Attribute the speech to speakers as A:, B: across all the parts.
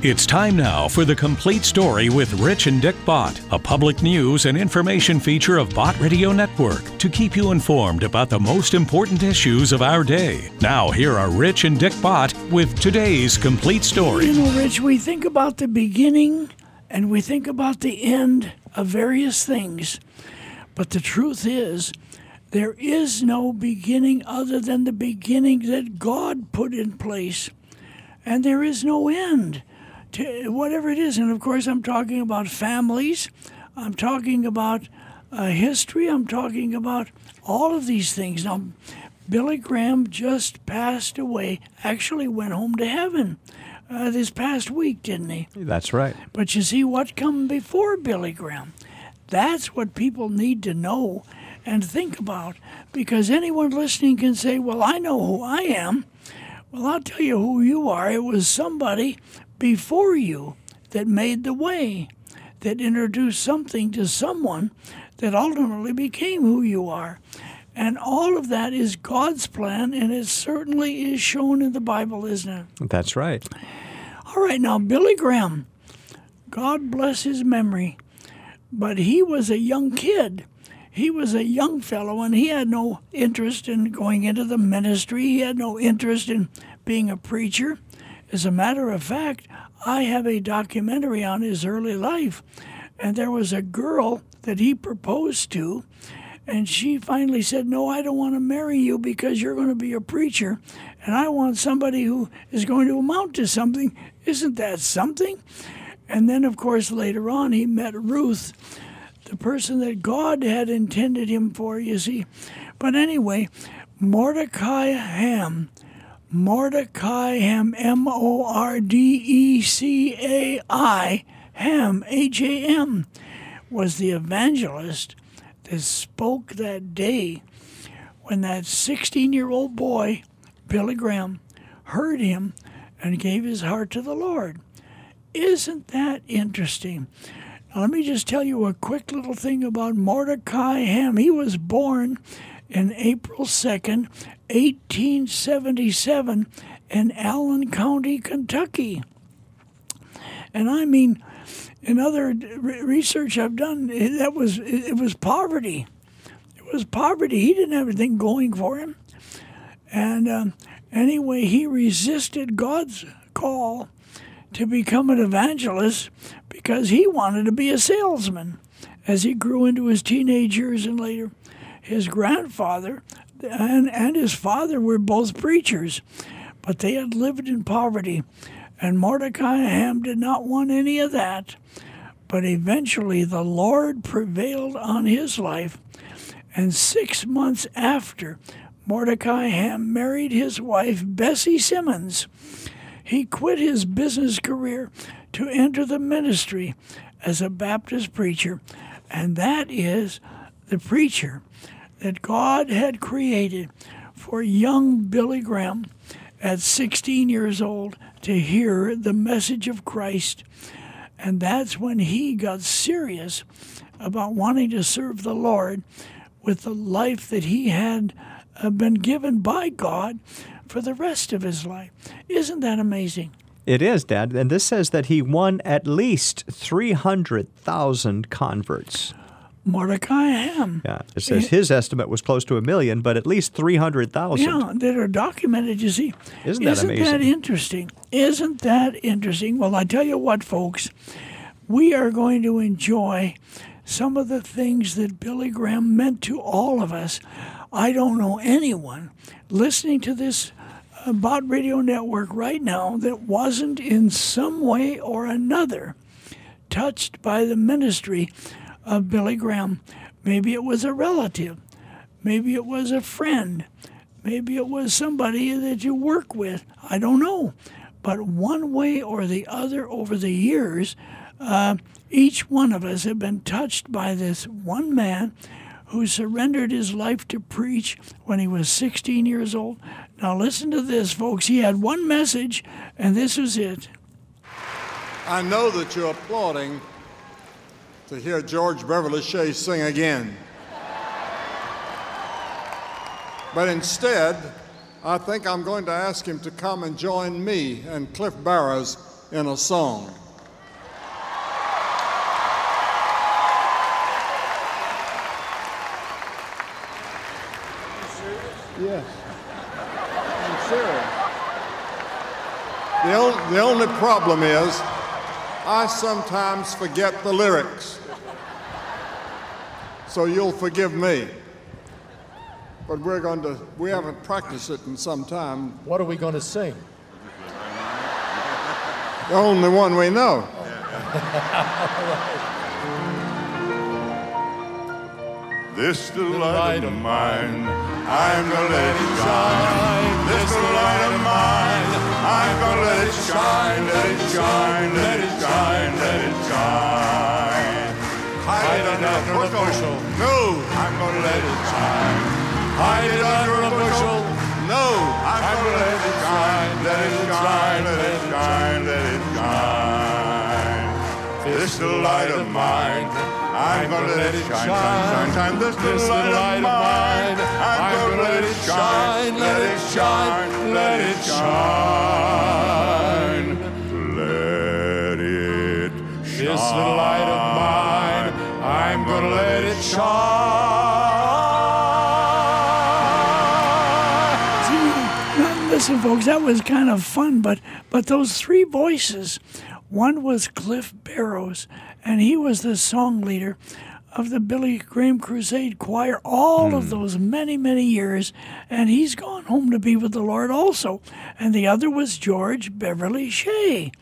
A: It's time now for the complete story with Rich and Dick Bott, a public news and information feature of Bott Radio Network to keep you informed about the most important issues of our day. Now, here are Rich and Dick Bott with today's complete story.
B: You know, Rich, we think about the beginning and we think about the end of various things. But the truth is, there is no beginning other than the beginning that God put in place. And there is no end to whatever it is. And of course, I'm talking about families, I'm talking about uh, history, I'm talking about all of these things. Now, Billy Graham just passed away, actually went home to heaven. Uh, this past week, didn't he?
C: That's right.
B: But you see what come before Billy Graham. That's what people need to know and think about because anyone listening can say, Well, I know who I am. Well, I'll tell you who you are. It was somebody before you that made the way, that introduced something to someone that ultimately became who you are. And all of that is God's plan, and it certainly is shown in the Bible, isn't it?
C: That's right.
B: All right, now, Billy Graham, God bless his memory, but he was a young kid. He was a young fellow, and he had no interest in going into the ministry. He had no interest in being a preacher. As a matter of fact, I have a documentary on his early life, and there was a girl that he proposed to, and she finally said, No, I don't want to marry you because you're going to be a preacher, and I want somebody who is going to amount to something. Isn't that something? And then, of course, later on, he met Ruth, the person that God had intended him for, you see. But anyway, Mordecai Ham Mordecai Ham, M O R D E C A I, Ham, H A M, was the evangelist that spoke that day when that 16 year old boy, Billy Graham, heard him and gave his heart to the Lord. Isn't that interesting? Now, let me just tell you a quick little thing about Mordecai Ham. He was born in April 2nd, 1877, in Allen County, Kentucky. And I mean, in other research I've done, that was it was poverty. It was poverty. He didn't have anything going for him. And um, anyway, he resisted God's call to become an evangelist because he wanted to be a salesman as he grew into his teenage years and later his grandfather and, and his father were both preachers, but they had lived in poverty. And Mordecai Ham did not want any of that. But eventually the Lord prevailed on his life. And six months after Mordecai Ham married his wife, Bessie Simmons, he quit his business career to enter the ministry as a Baptist preacher. And that is the preacher that God had created for young Billy Graham at 16 years old to hear the message of Christ. And that's when he got serious about wanting to serve the Lord with the life that he had uh, been given by God for the rest of his life. Isn't that amazing?
C: It is, Dad. And this says that he won at least 300,000 converts.
B: Mordecai Ham.
C: Yeah, it says his estimate was close to a million, but at least 300,000.
B: Yeah, that are documented, you see.
C: Isn't that
B: Isn't
C: amazing?
B: that interesting? Isn't that interesting? Well, I tell you what, folks, we are going to enjoy some of the things that Billy Graham meant to all of us. I don't know anyone listening to this uh, Bott Radio Network right now that wasn't in some way or another touched by the ministry of Billy Graham. Maybe it was a relative. Maybe it was a friend. Maybe it was somebody that you work with. I don't know. But one way or the other over the years, uh, each one of us have been touched by this one man who surrendered his life to preach when he was 16 years old. Now, listen to this, folks. He had one message, and this was it.
D: I know that you're applauding to hear George Beverly Shea sing again. But instead, I think I'm going to ask him to come and join me and Cliff Barrows in a song. Yes. I'm serious. The, on, the only problem is I sometimes forget the lyrics. So you'll forgive me. But we're going to, we haven't practiced it in some time.
E: What are we going to sing?
D: The only one we know.
F: This little light of mine, I'm gonna let it shine. This little light of mine, I'm gonna let it shine, let it shine, let it shine, let it shine. Hide it under a bushel. No, I'm gonna let it shine. Hide it under a bushel. No, I'm gonna let it shine, let it shine, let it shine, let it shine. This little light of mine, I'm gonna let it shine, shine, shine, shine. This little light of mine, I'm gonna let it shine, let it shine, let it shine.
E: Little light of mine, I'm gonna let it shine.
B: Listen, folks, that was kind of fun, but but those three voices, one was Cliff Barrows, and he was the song leader of the Billy Graham Crusade Choir all of hmm. those many, many years, and he's gone home to be with the Lord also. And the other was George Beverly Shea.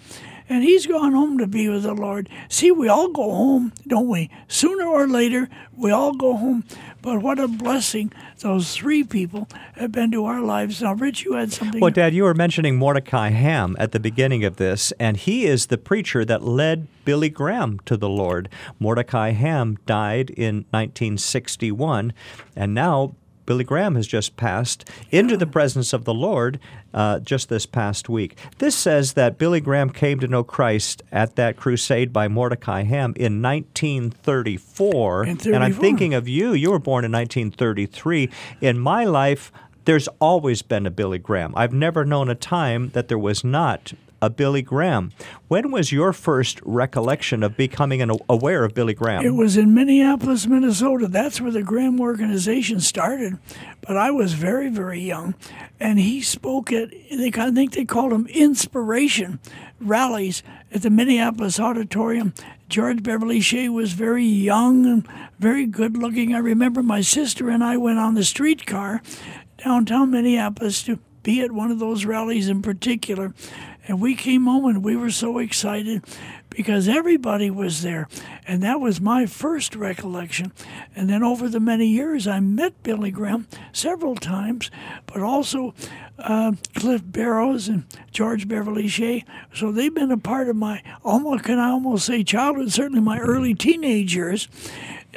B: And he's gone home to be with the Lord. See, we all go home, don't we? Sooner or later, we all go home. But what a blessing those three people have been to our lives. Now, Rich, you had something.
C: Well, Dad, you were mentioning Mordecai Ham at the beginning of this, and he is the preacher that led Billy Graham to the Lord. Mordecai Ham died in 1961, and now Billy Graham has just passed into the presence of the Lord uh, just this past week. This says that Billy Graham came to know Christ at that crusade by Mordecai Ham in 1934.
B: In
C: And I'm thinking of you. You were born in 1933. In my life, there's always been a Billy Graham. I've never known a time that there was not a Billy Graham. When was your first recollection of becoming an, aware of Billy Graham?
B: It was in Minneapolis, Minnesota. That's where the Graham organization started. But I was very, very young. And he spoke at, they, I think they called them inspiration rallies at the Minneapolis Auditorium. George Beverly Shea was very young and very good looking. I remember my sister and I went on the streetcar downtown Minneapolis to be at one of those rallies in particular. And we came home and we were so excited because everybody was there. And that was my first recollection. And then over the many years, I met Billy Graham several times, but also uh, Cliff Barrows and George Beverly Shea. So they've been a part of my, almost can I almost say childhood, certainly my early teenage years.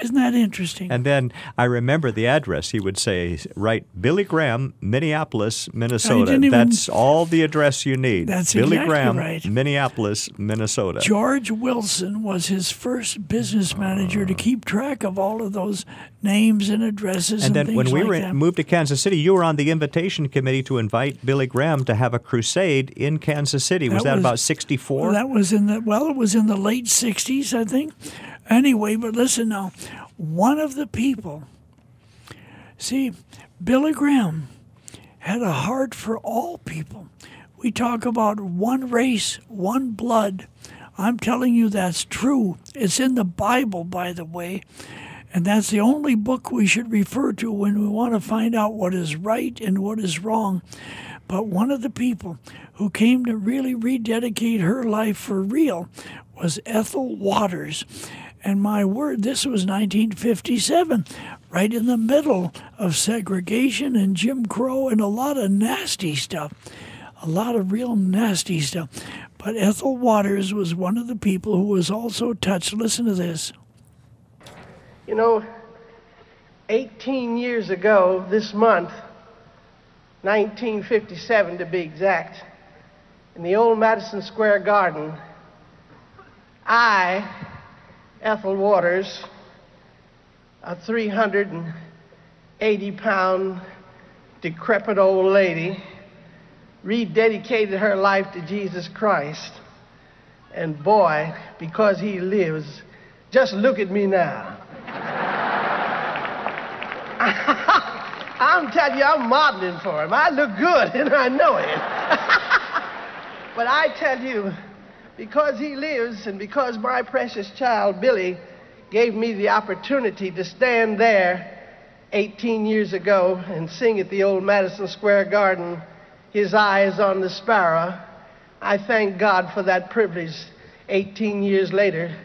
B: Isn't that interesting?
C: and then I remember the address. He would say, "Write Billy Graham, Minneapolis, oh,
B: Minnesota." even-
C: That's all the address you need.
B: That's
C: Billy
B: exactly
C: Graham,
B: right.
C: Minneapolis, Minnesota.
B: George Wilson was his first business manager to keep track of all of those names and addresses and,
C: And then when we
B: like
C: were
B: that.
C: moved to Kansas City, you were on the invitation committee to invite Billy Graham to have a crusade in Kansas City. Was
B: That
C: that,
B: was-
C: about 64?
B: Well, that was in the well, it was in the late '60s, I think. Anyway, but listen now, one of the people. See, Billy Graham had a heart for all people. We talk about one race, one blood. I'm telling you that's true. It's in the Bible, by the way. And that's the only book we should refer to when we want to find out what is right and what is wrong. But one of the people who came to really rededicate her life for real was Ethel Waters. And my word, this was 1957, right in the middle of segregation and Jim Crow and a lot of nasty stuff. A lot of real nasty stuff. But Ethel Waters was one of the people who was also touched. Listen to this.
G: You know, 18 years ago this month, 1957 to be exact, in the old Madison Square Garden, I, Ethel Waters, a 380 pound, decrepit old lady, rededicated her life to Jesus Christ. And boy, because he lives, just look at me now. I'm telling you, I'm modeling for him. I look good, and I know it. but I tell you, because he lives, and because my precious child, Billy, gave me the opportunity to stand there 18 years ago and sing at the old Madison Square Garden, His Eyes on the Sparrow, I thank God for that privilege 18 years later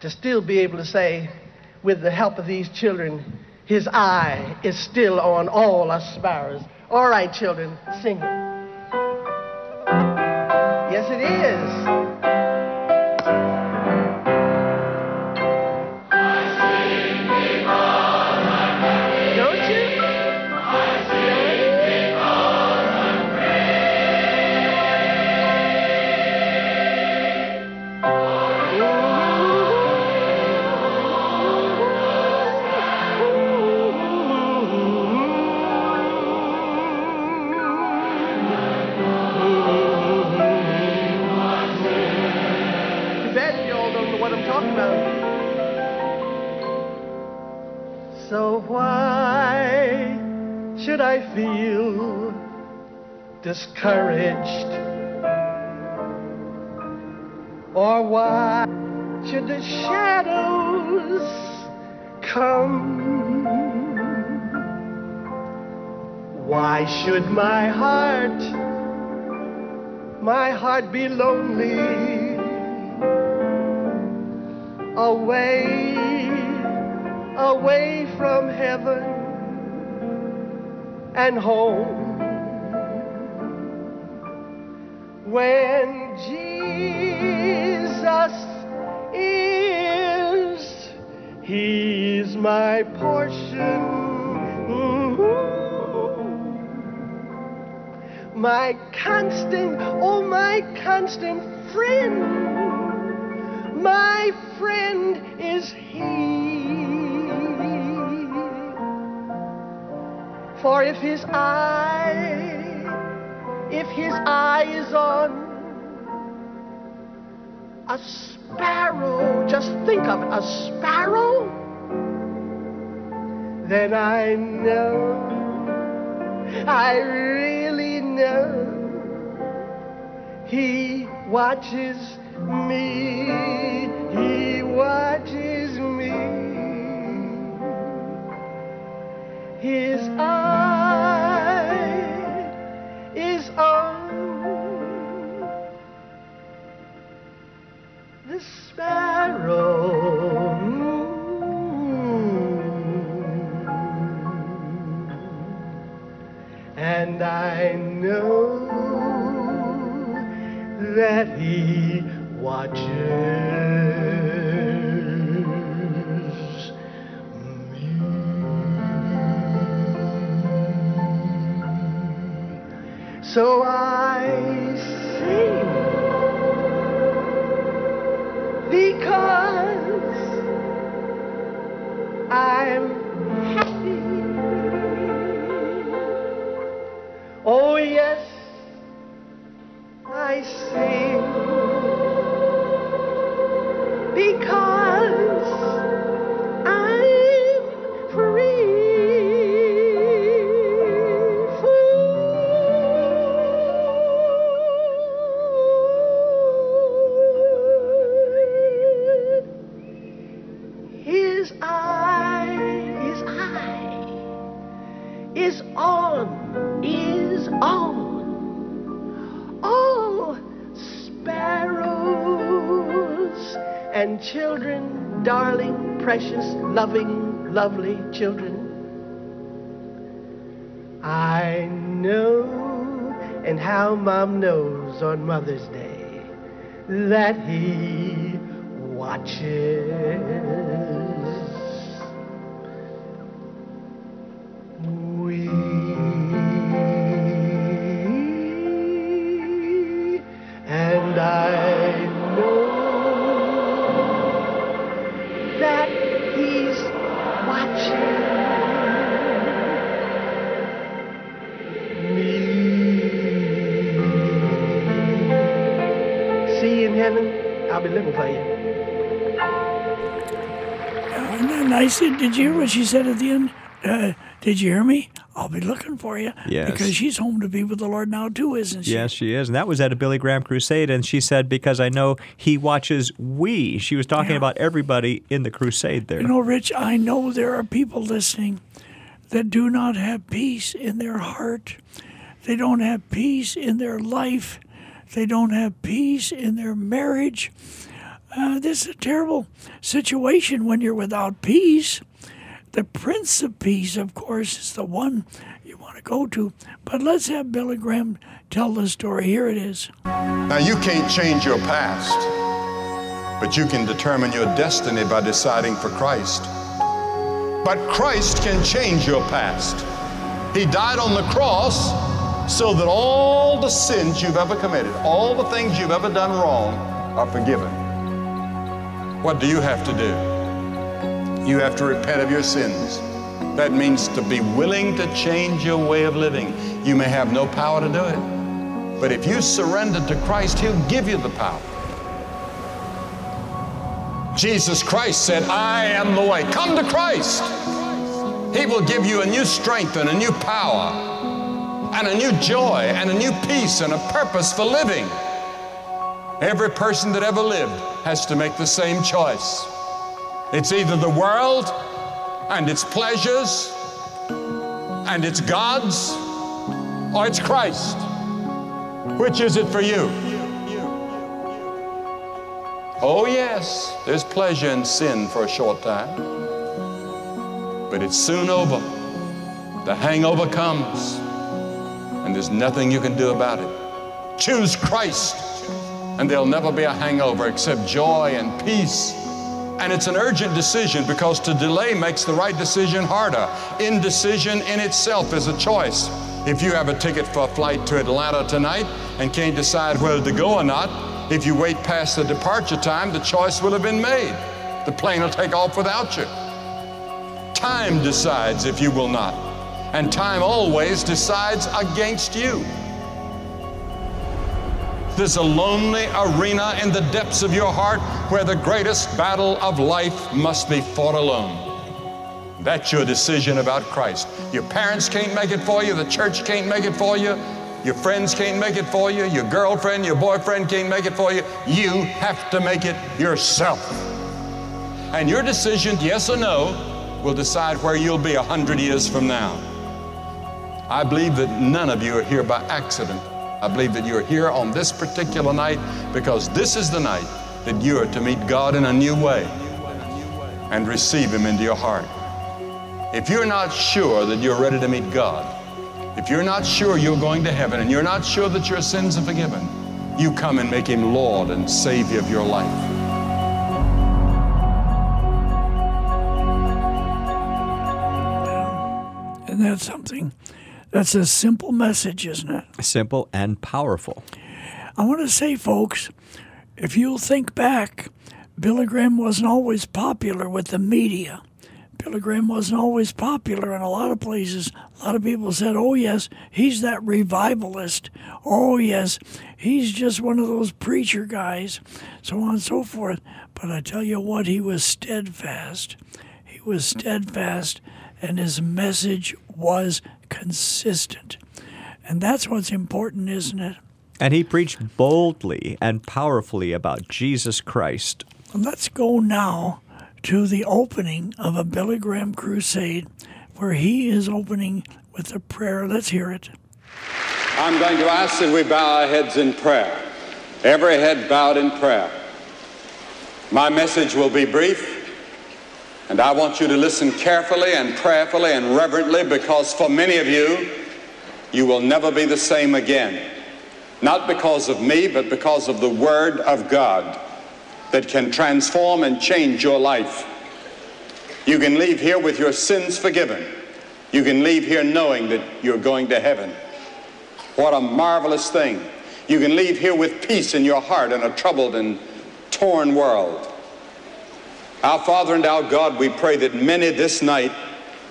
G: to still be able to say, with the help of these children, His eye is still on all us sparrows. All right, children, sing it. Yes, it is. Feel discouraged? Or why should the shadows come? Why should my heart, my heart be lonely? Away, away from heaven and home. When Jesus is, He's my portion. My constant, oh, my constant friend. My friend is He. For if his eye, if his eye is on a sparrow, just think of it, a sparrow, then I know, I really know, he watches me, he watches me. His eye sparrow. And I know that he watches. Loving, lovely children. I know, and how Mom knows on Mother's Day that he watches. heaven, I'll be living for you.
B: And Did you hear what she said at the end? Uh, did you hear me? I'll be looking for you.
C: Yes.
B: Because she's home to be with the Lord now, too, isn't she?
C: Yes, she is. And that was at a Billy Graham crusade. And she said, Because I know he watches we. She was talking
B: yeah.
C: about everybody in the crusade there.
B: You know, Rich, I know there are people listening that do not have peace in their heart, they don't have peace in their life. They don't have peace in their marriage. Uh, this is a terrible situation when you're without peace. The Prince of Peace, of course, is the one you want to go to. But let's have Billy Graham tell the story. Here it is.
H: Now, you can't change your past, but you can determine your destiny by deciding for Christ. But Christ can change your past. He died on the cross so that all the sins you've ever committed, all the things you've ever done wrong, are forgiven. What do you have to do? You have to repent of your sins. That means to be willing to change your way of living. You may have no power to do it. But if you surrender to Christ, He'll give you the power. Jesus Christ said, I am the way. Come to Christ. He will give you a new strength and a new power and a new joy and a new peace and a purpose for living. Every person that ever lived has to make the same choice. It's either the world and its pleasures and its gods or it's Christ. Which is it for you? Oh, yes, there's pleasure in sin for a short time, but it's soon over. The hangover comes, and there's nothing you can do about it. Choose Christ, and there'll never be a hangover except joy and peace. And it's an urgent decision because to delay makes the right decision harder. Indecision in itself is a choice. If you have a ticket for a flight to Atlanta tonight and can't decide whether to go or not, if you wait past the departure time, the choice will have been made. The plane will take off without you. Time decides if you will not, and time always decides against you. There's a lonely arena in the depths of your heart where the greatest battle of life must be fought alone. That's your decision about Christ. Your parents can't make it for you, the church can't make it for you, your friends can't make it for you, your girlfriend, your boyfriend can't make it for you. You have to make it yourself. And your decision, yes or no, will decide where you'll be a hundred years from now. I believe that none of you are here by accident. I believe that you're here on this particular night because this is the night that you are to meet God in a new way and receive Him into your heart. If you're not sure that you're ready to meet God, if you're not sure you're going to heaven and you're not sure that your sins are forgiven, you come and make Him Lord and Savior of your life.
B: And that's something? That's a simple message, isn't it?
C: Simple and powerful.
B: I want to say, folks, if you'll think back, Billy Graham wasn't always popular with the media. Billy Graham wasn't always popular in a lot of places. A lot of people said, oh, yes, he's that revivalist. Oh, yes, he's just one of those preacher guys, so on and so forth. But I tell you what, he was steadfast. He was steadfast, and his message was consistent. And that's what's important, isn't it?
C: And he preached boldly and powerfully about Jesus Christ.
B: Let's go now to the opening of a Billy Graham crusade where he is opening with a prayer. Let's hear it.
I: I'm going to ask that we bow our heads in prayer. Every head bowed in prayer. My message will be brief, and I want you to listen carefully and prayerfully and reverently because for many of you, you will never be the same again. Not because of me, but because of the Word of God that can transform and change your life. You can leave here with your sins forgiven. You can leave here knowing that you're going to heaven. What a marvelous thing. You can leave here with peace in your heart in a troubled and torn world. Our Father and our God, we pray that many this night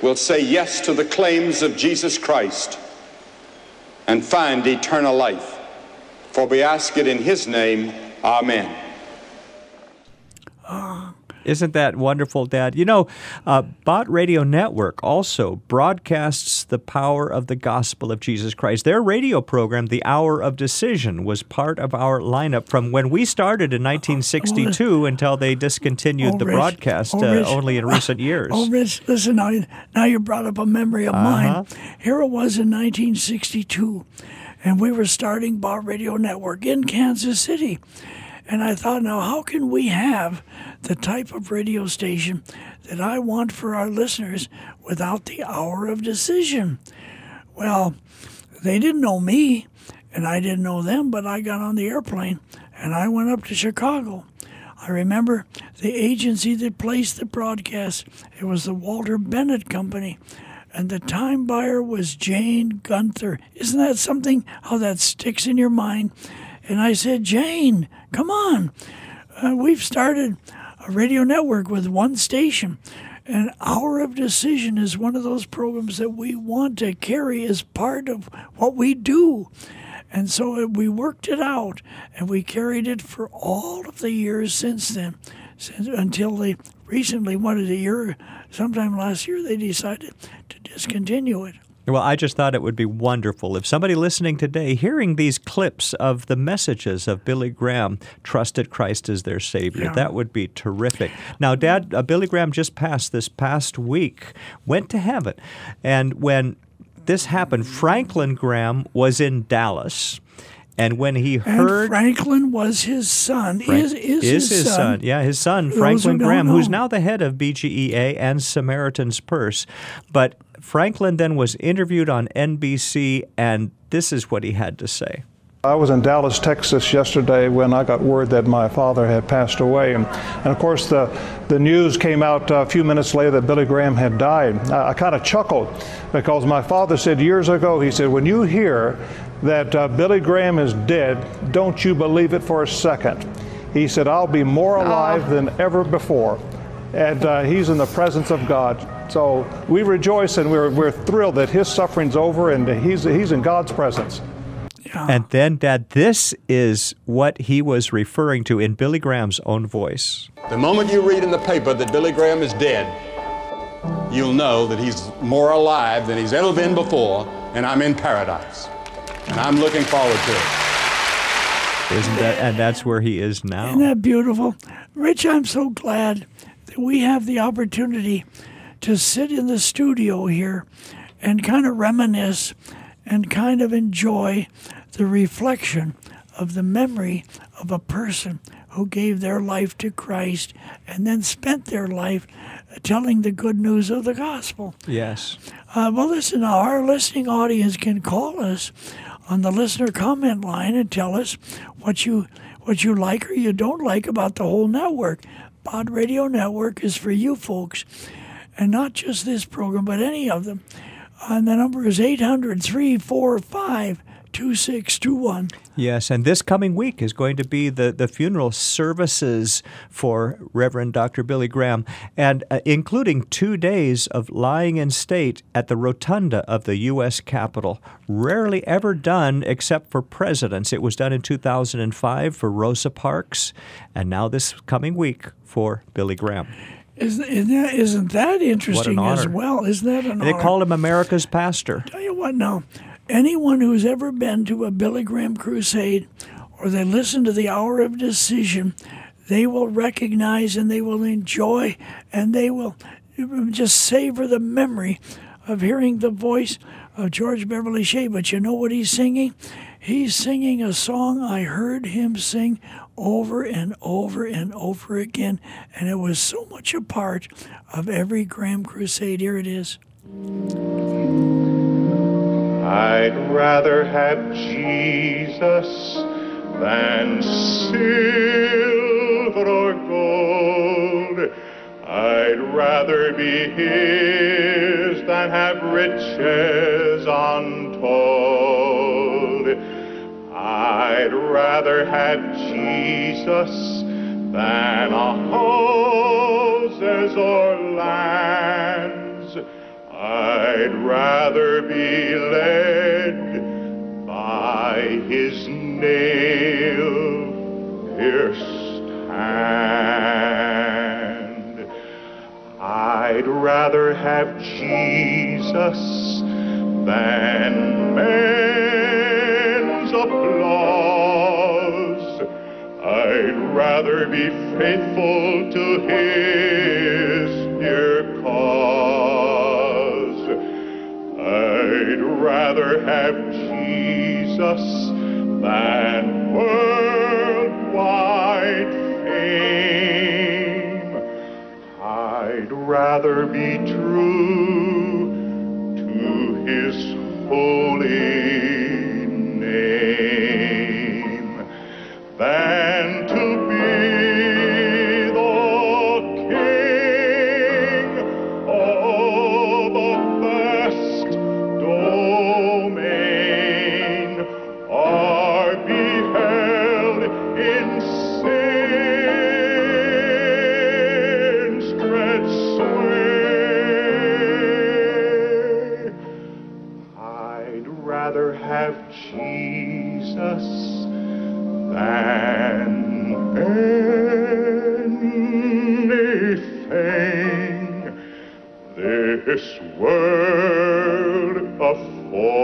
I: will say yes to the claims of Jesus Christ and find eternal life. For we ask it in His name. Amen.
C: Isn't that wonderful, Dad? You know, uh, Bott Radio Network also broadcasts the power of the gospel of Jesus Christ. Their radio program, The Hour of Decision, was part of our lineup from when we started in 1962 until they discontinued
B: Oh,
C: the
B: Rich.
C: broadcast
B: Oh,
C: uh,
B: Rich.
C: only in recent years.
B: Oh, Rich, listen, now, now you brought up a memory of
C: Uh-huh.
B: mine. Here it was in 1962, and we were starting Bott Radio Network in Kansas City. And I thought, now, how can we have the type of radio station that I want for our listeners without the hour of decision? Well, they didn't know me, and I didn't know them, but I got on the airplane and I went up to Chicago. I remember the agency that placed the broadcast. It was the Walter Bennett Company. And the time buyer was Jane Gunther. Isn't that something? How that sticks in your mind? And I said, Jane, come on. Uh, we've started a radio network with one station. And Hour of Decision is one of those programs that we want to carry as part of what we do. And so we worked it out and we carried it for all of the years since then, since, until they recently, is a year, sometime last year, they decided to discontinue it.
C: Well, I just thought it would be wonderful if somebody listening today, hearing these clips of the messages of Billy Graham, trusted Christ as their Savior.
B: Yeah.
C: That would be terrific. Now, Dad, uh, Billy Graham just passed this past week, went to heaven. And when this happened, Franklin Graham was in Dallas. And when he
B: And
C: heard.
B: Franklin was his son.
C: Frank-
B: is, is, his, son.
C: Yeah, his son,
B: For those who
C: Franklin Graham, who's now the head of BGEA and Samaritan's Purse. But Franklin then was interviewed on NBC, and this is what he had to say.
J: I was in Dallas, Texas yesterday when I got word that my father had passed away. And, and of course, the, the news came out a few minutes later that Billy Graham had died. I, I kind of chuckled because my father said years ago, he said, when you hear that uh, Billy Graham is dead, don't you believe it for a second. He said, I'll be more alive than ever before. And uh, he's in the presence of God. So we rejoice and we're, we're thrilled that his suffering's over and he's, he's in God's presence.
C: And then, Dad, this is what he was referring to in Billy Graham's own voice.
H: The moment you read in the paper that Billy Graham is dead, you'll know that he's more alive than he's ever been before, and I'm in paradise. And I'm looking forward to it.
C: Isn't that? And that's where he is now.
B: Isn't that beautiful? Rich, I'm so glad that we have the opportunity to sit in the studio here and kind of reminisce and kind of enjoy the reflection of the memory of a person who gave their life to Christ and then spent their life telling the good news of the gospel.
C: Yes.
B: Uh, well, listen, now, our listening audience can call us on the listener comment line and tell us what you what you like or you don't like about the whole network. Bott Radio Network is for you folks, and not just this program, but any of them. And the number is 800 345 2621.
C: Yes, and this coming week is going to be the, the funeral services for Reverend Dr. Billy Graham, and uh, including two days of lying in state at the rotunda of the U.S. Capitol. Rarely ever done except for presidents. It was done in 2005 for Rosa Parks, and now this coming week for Billy Graham.
B: Isn't, isn't, that, isn't that interesting as well? Isn't that an
C: They
B: honor?
C: call him America's pastor.
B: Tell you what now, anyone who's ever been to a Billy Graham crusade or they listen to the hour of decision, they will recognize and they will enjoy and they will just savor the memory of hearing the voice of George Beverly Shea. But you know what he's singing? He's singing a song I heard him sing over and over and over again, and it was so much a part of every Graham crusade. Here it is.
F: I'd rather have Jesus than silver or gold. I'd rather be his than have riches untold. I'd rather have Jesus than a houses or lands. I'd rather be led by his nail pierced hands. I'd rather have Jesus than men's be faithful to his dear cause. I'd rather have have Jesus than anything this world affords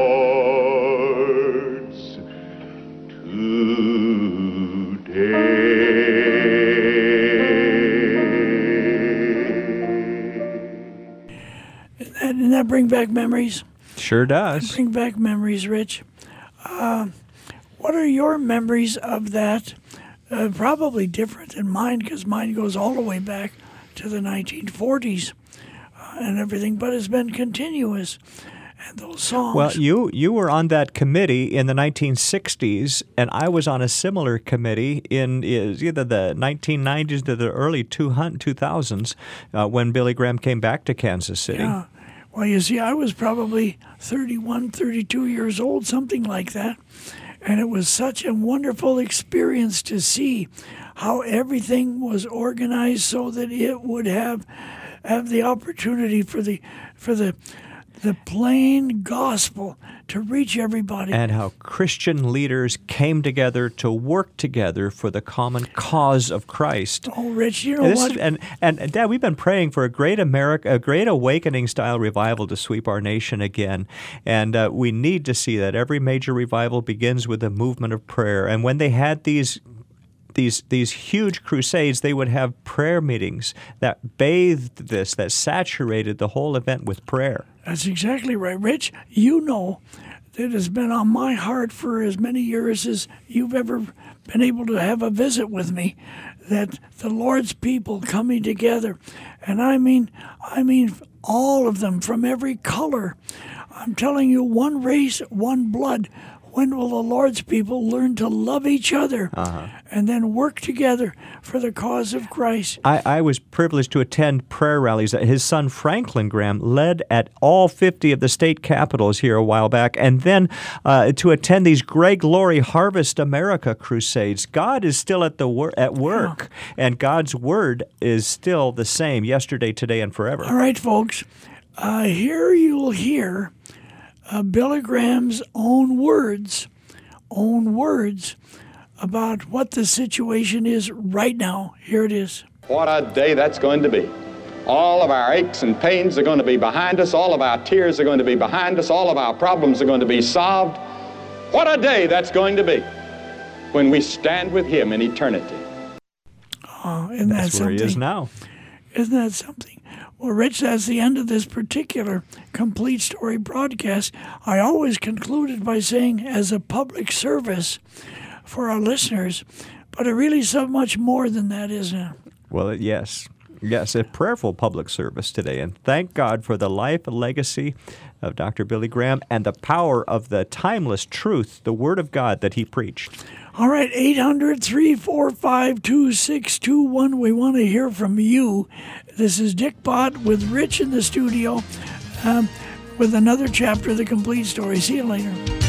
F: today.
B: And, and that bring back memories.
C: Sure does.
B: Bring back memories, Rich. Are your memories of that? Uh, probably different than mine because mine goes all the way back to the 1940s uh, and everything, but it's been continuous. And those songs.
C: Well, you you were on that committee in the 1960s, and I was on a similar committee in is either the 1990s to the early 2000s uh, when Billy Graham came back to Kansas City.
B: Yeah. Well, you see, I was probably 31, 32 years old, something like that. And it was such a wonderful experience to see how everything was organized so that it would have have the opportunity for the for the the plain gospel to reach everybody.
C: And how Christian leaders came together to work together for the common cause of Christ.
B: Oh, Rich, you know
C: And, this-
B: what?
C: and, and, and Dad, we've been praying for a great America, a great awakening style revival to sweep our nation again. And uh, we need to see that every major revival begins with a movement of prayer. And when they had these these these huge crusades, they would have prayer meetings that bathed this, that saturated the whole event with prayer.
B: That's exactly right. Rich, you know that has been on my heart for as many years as you've ever been able to have a visit with me that the Lord's people coming together. And I mean I mean all of them from every color. I'm telling you one race, one blood. When will the Lord's people learn to love each other and then work together for the cause of Christ?
C: I, I was privileged to attend prayer rallies that his son Franklin Graham led at all 50 of the state capitals here a while back, and then uh, to attend these Greg Laurie Harvest America crusades. God is still at the wor- at work, and God's word is still the same yesterday, today, and forever.
B: All right, folks. Uh, here you'll hear uh, Billy Graham's own words, own words about what the situation is right now. Here it is.
H: What a day that's going to be. All of our aches and pains are going to be behind us. All of our tears are going to be behind us. All of our problems are going to be solved. What a day that's going to be when we stand with Him in eternity.
B: Oh, isn't that
C: That's where he is now.
B: Isn't that something? Well, Rich, that's the end of this particular complete story broadcast. I always concluded by saying, as a public service for our listeners, but it really so much more than that, isn't it?
C: Well, yes. Yes, a prayerful public service today. And thank God for the life and legacy of Dr. Billy Graham and the power of the timeless truth, the Word of God that he preached.
B: All right, 800 345 2621. We want to hear from you. This is Dick Bott with Rich in the studio um, with another chapter of the complete story. See you later.